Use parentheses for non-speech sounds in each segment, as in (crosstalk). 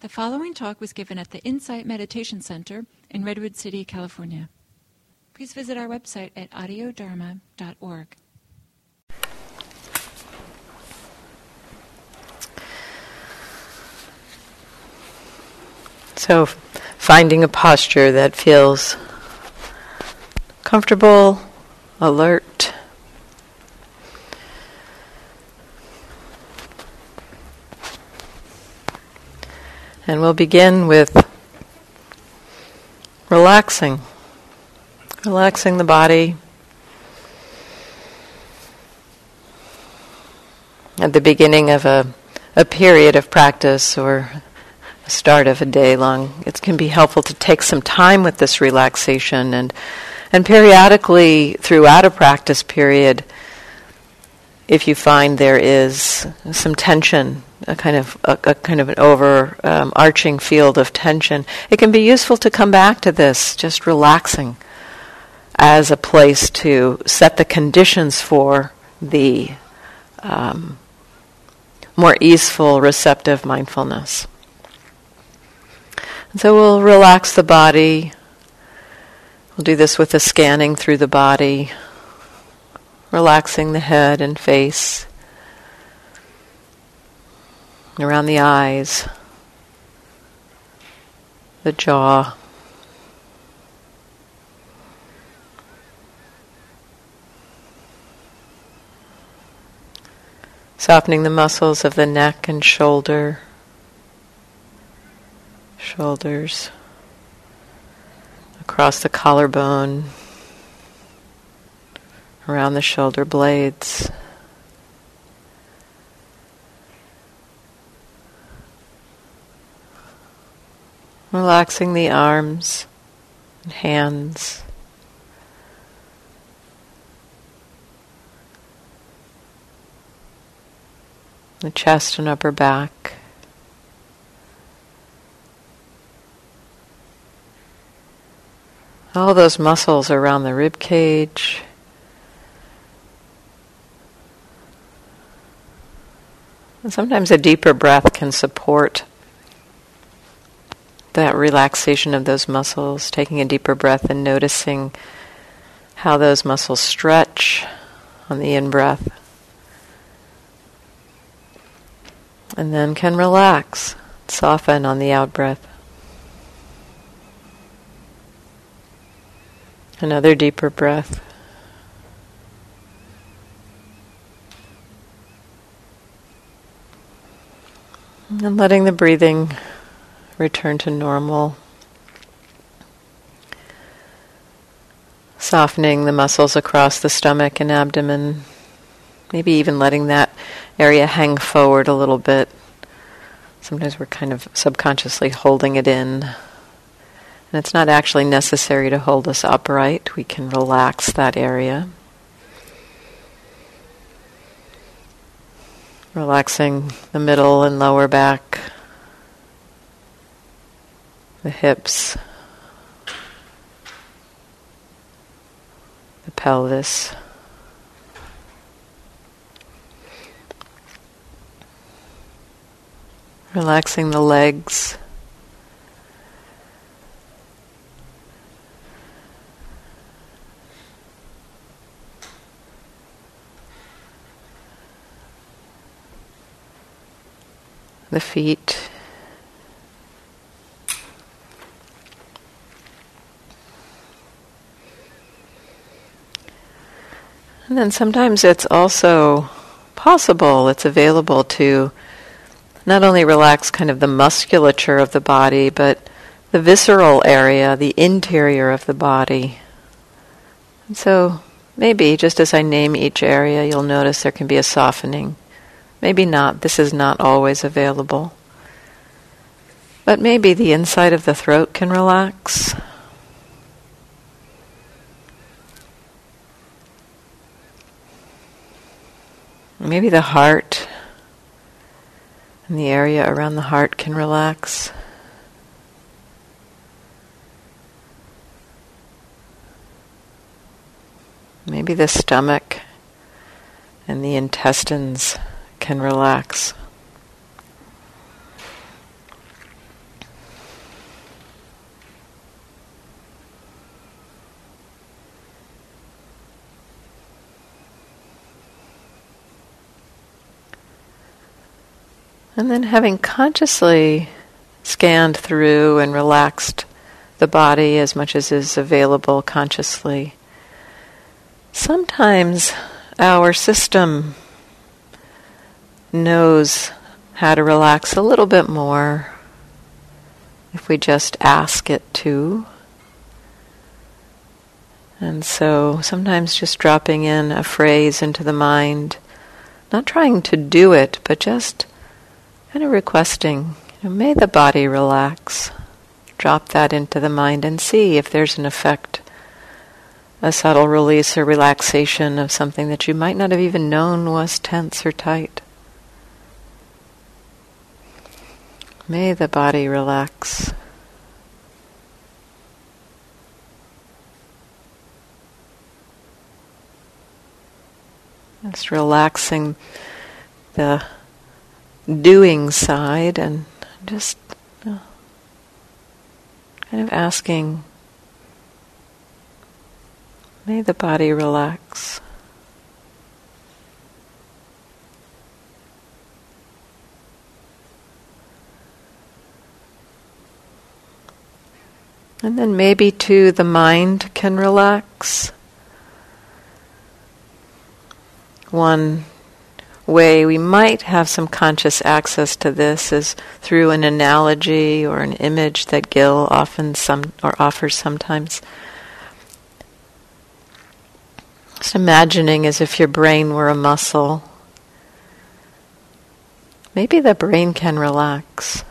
The following talk was given at the Insight Meditation Center in Redwood City, California. Please visit our website at audiodharma.org. So, finding a posture that feels comfortable, alert. And we'll begin with relaxing, relaxing the body. At the beginning of a, a period of practice or a start of a day long, it can be helpful to take some time with this relaxation and and periodically throughout a practice period if you find there is some tension a kind of a, a kind of an overarching um, field of tension, it can be useful to come back to this, just relaxing, as a place to set the conditions for the um, more easeful, receptive mindfulness. And so we'll relax the body. We'll do this with a scanning through the body, relaxing the head and face around the eyes, the jaw. Softening the muscles of the neck and shoulder, shoulders, across the collarbone, around the shoulder blades. Relaxing the arms and hands. The chest and upper back. All those muscles around the rib cage. And sometimes a deeper breath can support that relaxation of those muscles, taking a deeper breath and noticing how those muscles stretch on the in breath. And then can relax, soften on the out breath. Another deeper breath. And letting the breathing return to normal. Softening the muscles across the stomach and abdomen. Maybe even letting that area hang forward a little bit. Sometimes we're kind of subconsciously holding it in. And it's not actually necessary to hold us upright. We can relax that area. Relaxing the middle and lower back the hips, the pelvis. Relaxing the legs. The feet. And then sometimes it's also possible, it's available to not only relax kind of the musculature of the body, but the visceral area, the interior of the body. And so maybe just as I name each area, you'll notice there can be a softening. Maybe not, this is not always available. But maybe the inside of the throat can relax. Maybe the heart and the area around the heart can relax. Maybe the stomach and the intestines can relax. And then, having consciously scanned through and relaxed the body as much as is available consciously, sometimes our system knows how to relax a little bit more if we just ask it to. And so sometimes just dropping in a phrase into the mind, not trying to do it, but just kind of requesting, you know, may the body relax. Drop that into the mind and see if there's an effect, a subtle release or relaxation of something that you might not have even known was tense or tight. May the body relax. Just relaxing the doing side and just uh, kind of asking, may the body relax. And then maybe too the mind can relax. One way we might have some conscious access to this is through an analogy or an image that Gil often some or offers sometimes. Just imagining as if your brain were a muscle. Maybe the brain can relax.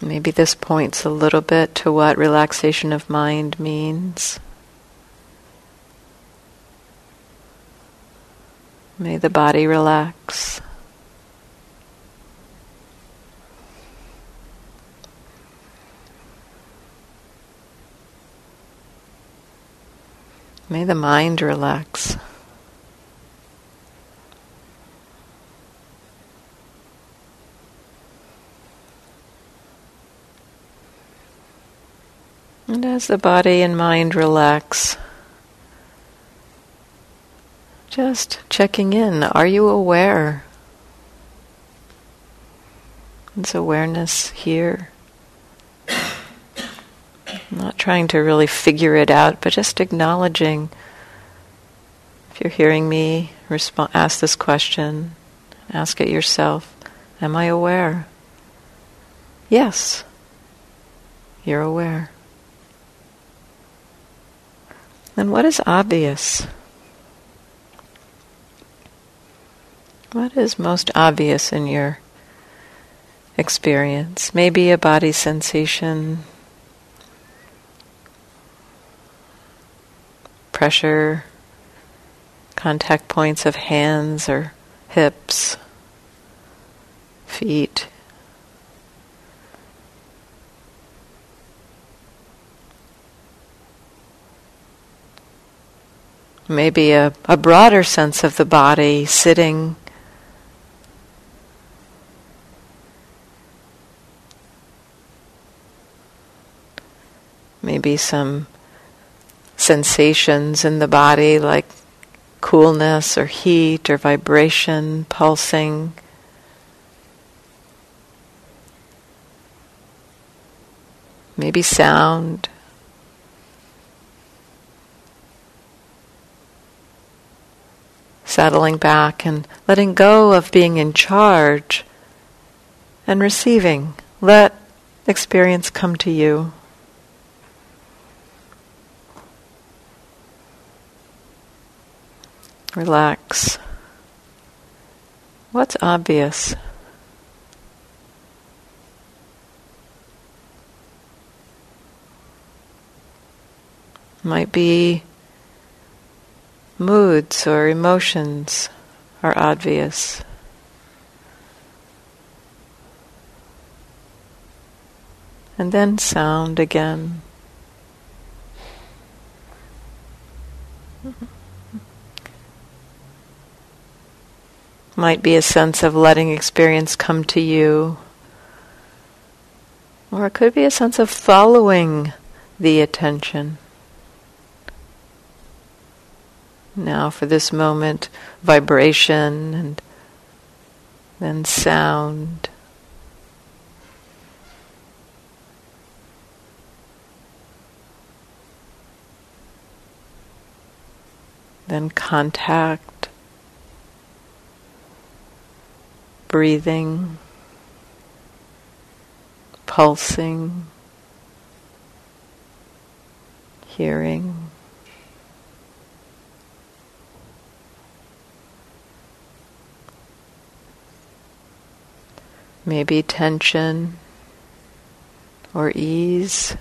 Maybe this points a little bit to what relaxation of mind means. May the body relax. May the mind relax. And as the body and mind relax, just checking in. Are you aware? Is awareness here? Not trying to really figure it out, but just acknowledging. If you're hearing me, resp- ask this question. Ask it yourself Am I aware? Yes, you're aware. Then what is obvious? What is most obvious in your experience? Maybe a body sensation, pressure, contact points of hands or hips, feet. Maybe a, a broader sense of the body sitting. Maybe some sensations in the body like coolness or heat or vibration, pulsing. Maybe sound. Settling back and letting go of being in charge and receiving. Let experience come to you. Relax. What's obvious? Might be moods or emotions are obvious. And then sound again. Might be a sense of letting experience come to you, or it could be a sense of following the attention. Now, for this moment, vibration and then sound. Then contact, breathing, pulsing, hearing. Maybe tension or ease,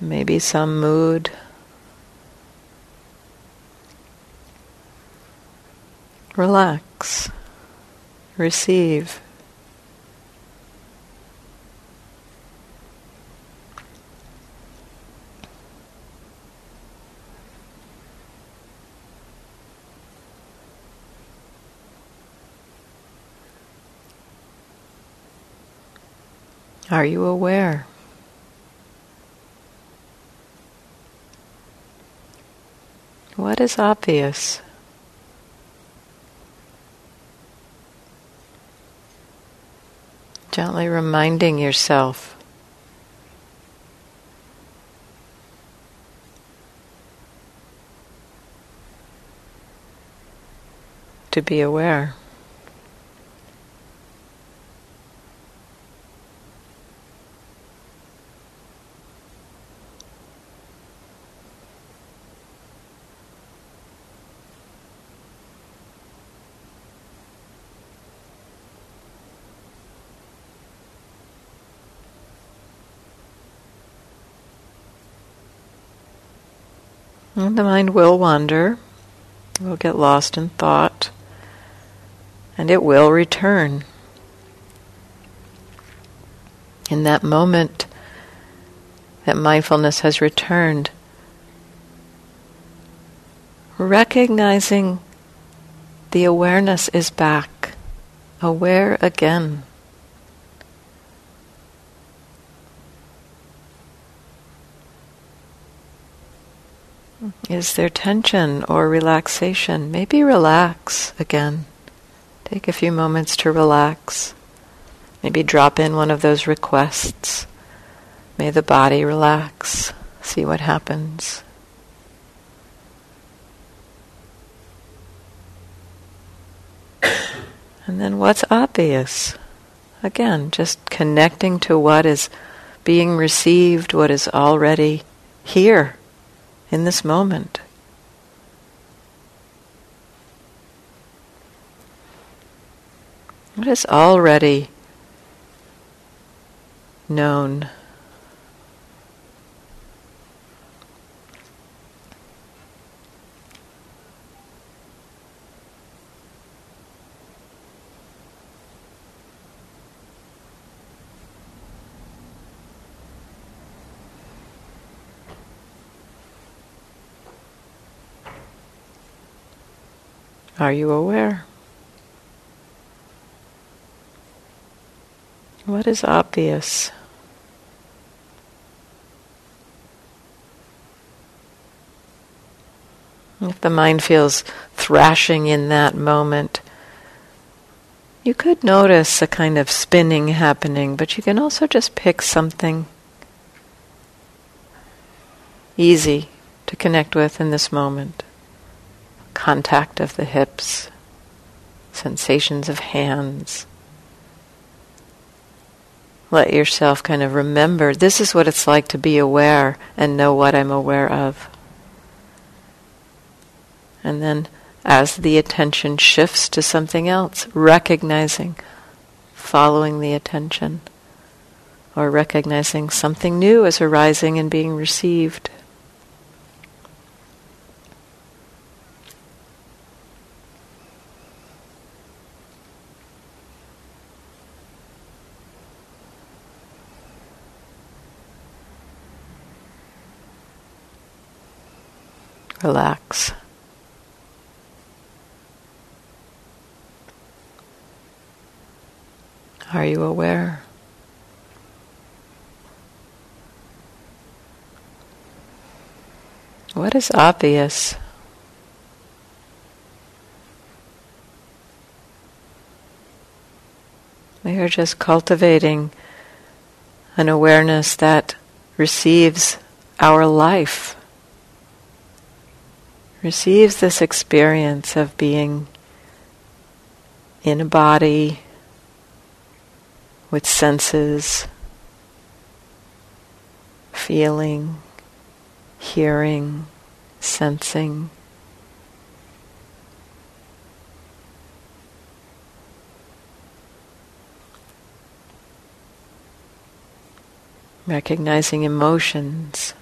maybe some mood. Relax, receive. Are you aware? What is obvious? Gently reminding yourself to be aware. And the mind will wander, will get lost in thought, and it will return. In that moment that mindfulness has returned, recognizing the awareness is back, aware again. Is there tension or relaxation? Maybe relax again. Take a few moments to relax. Maybe drop in one of those requests. May the body relax. See what happens. (coughs) And then what's obvious? Again, just connecting to what is being received, what is already here in this moment. What is already known? Are you aware? What is obvious? If the mind feels thrashing in that moment, you could notice a kind of spinning happening, but you can also just pick something easy to connect with in this moment contact of the hips, sensations of hands. Let yourself kind of remember this is what it's like to be aware and know what I'm aware of. And then, as the attention shifts to something else, recognizing, following the attention, or recognizing something new is arising and being received. aware? What is obvious? We are just cultivating an awareness that receives our life, receives this experience of being in a body, with senses, feeling, hearing, sensing. recognizing emotions,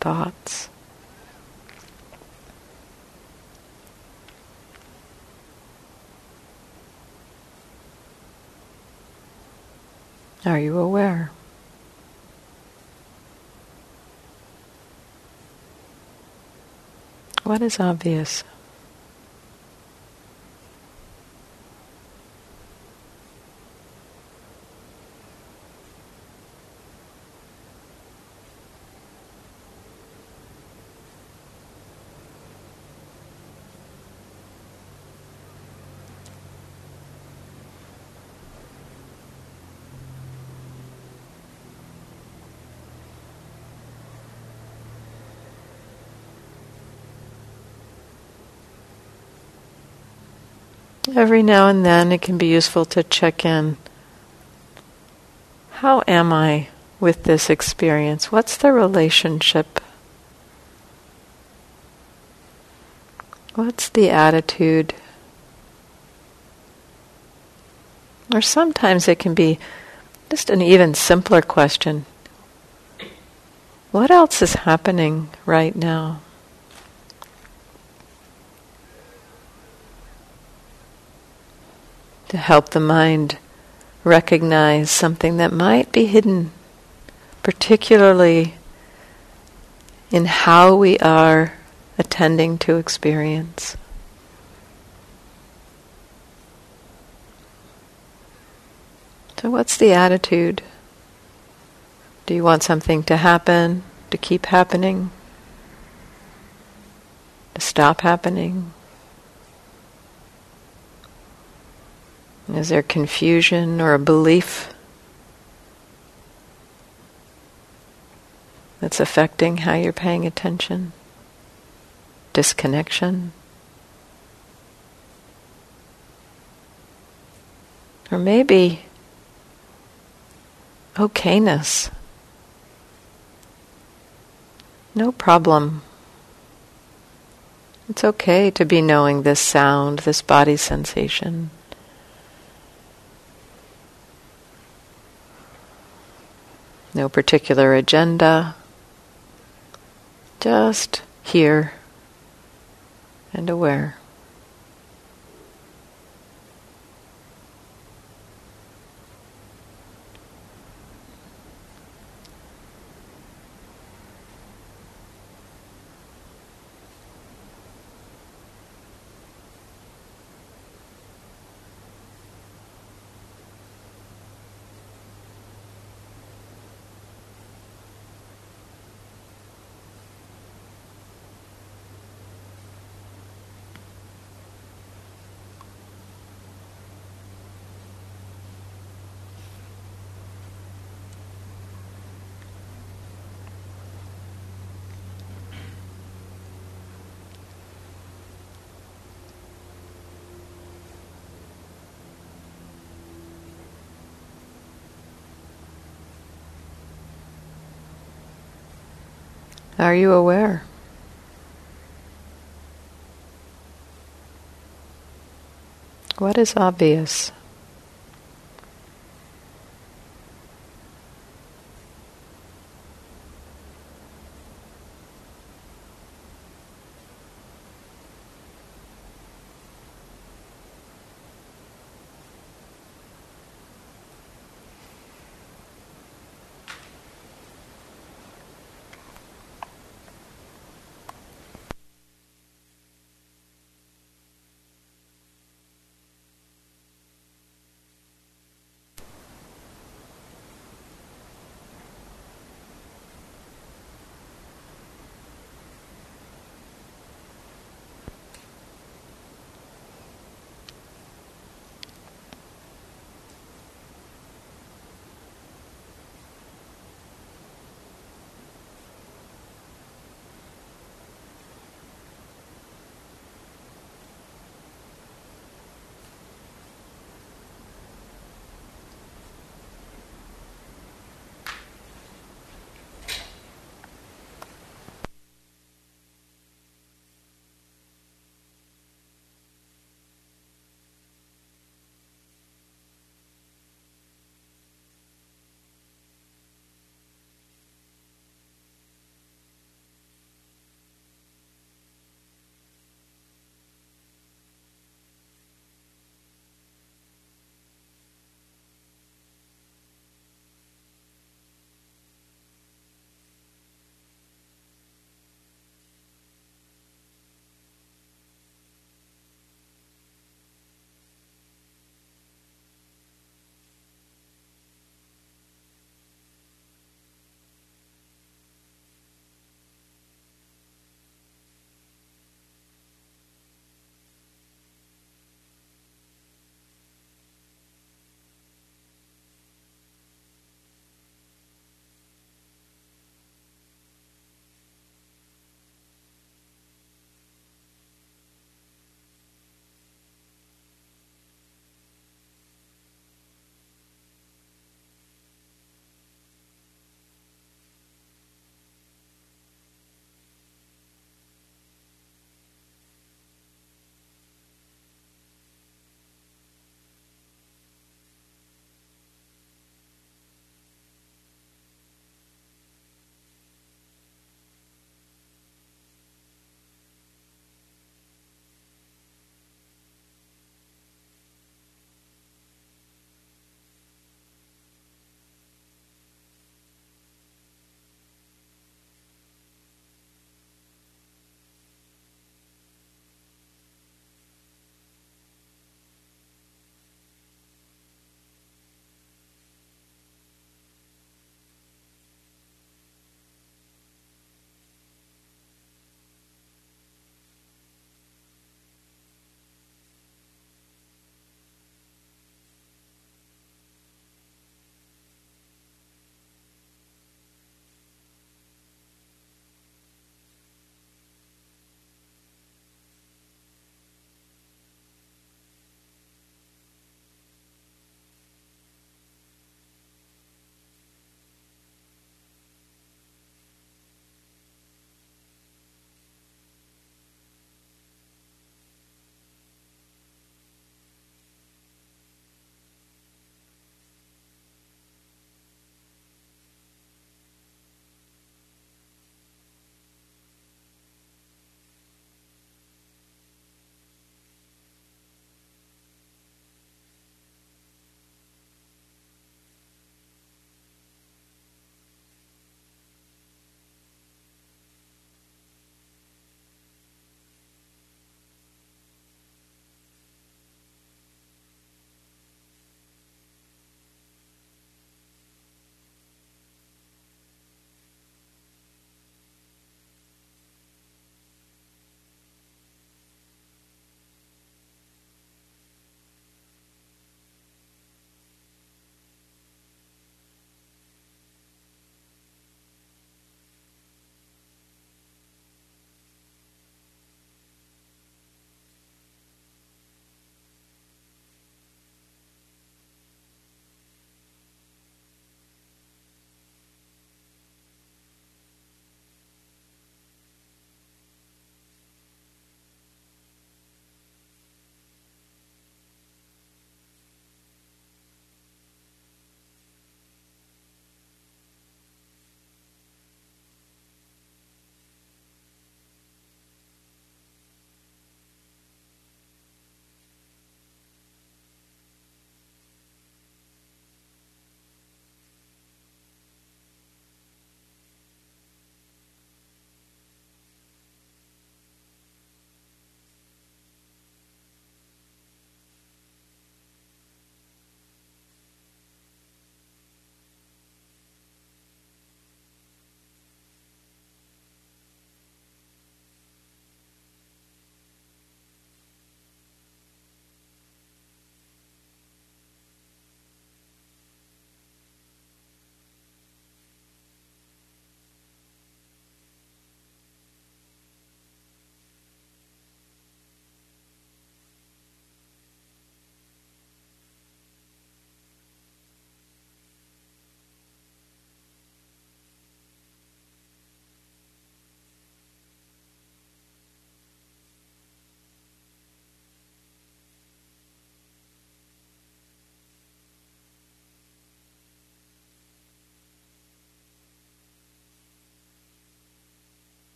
thoughts. Are you aware? What is obvious? Every now and then it can be useful to check in. How am I with this experience? What's the relationship? What's the attitude? Or sometimes it can be just an even simpler question. What else is happening right now? To help the mind recognize something that might be hidden, particularly in how we are attending to experience. So, what's the attitude? Do you want something to happen, to keep happening, to stop happening? Is there confusion or a belief that's affecting how you're paying attention? Disconnection? Or maybe okayness. No problem. It's okay to be knowing this sound, this body sensation. No particular agenda, just here and aware. Are you aware? What is obvious?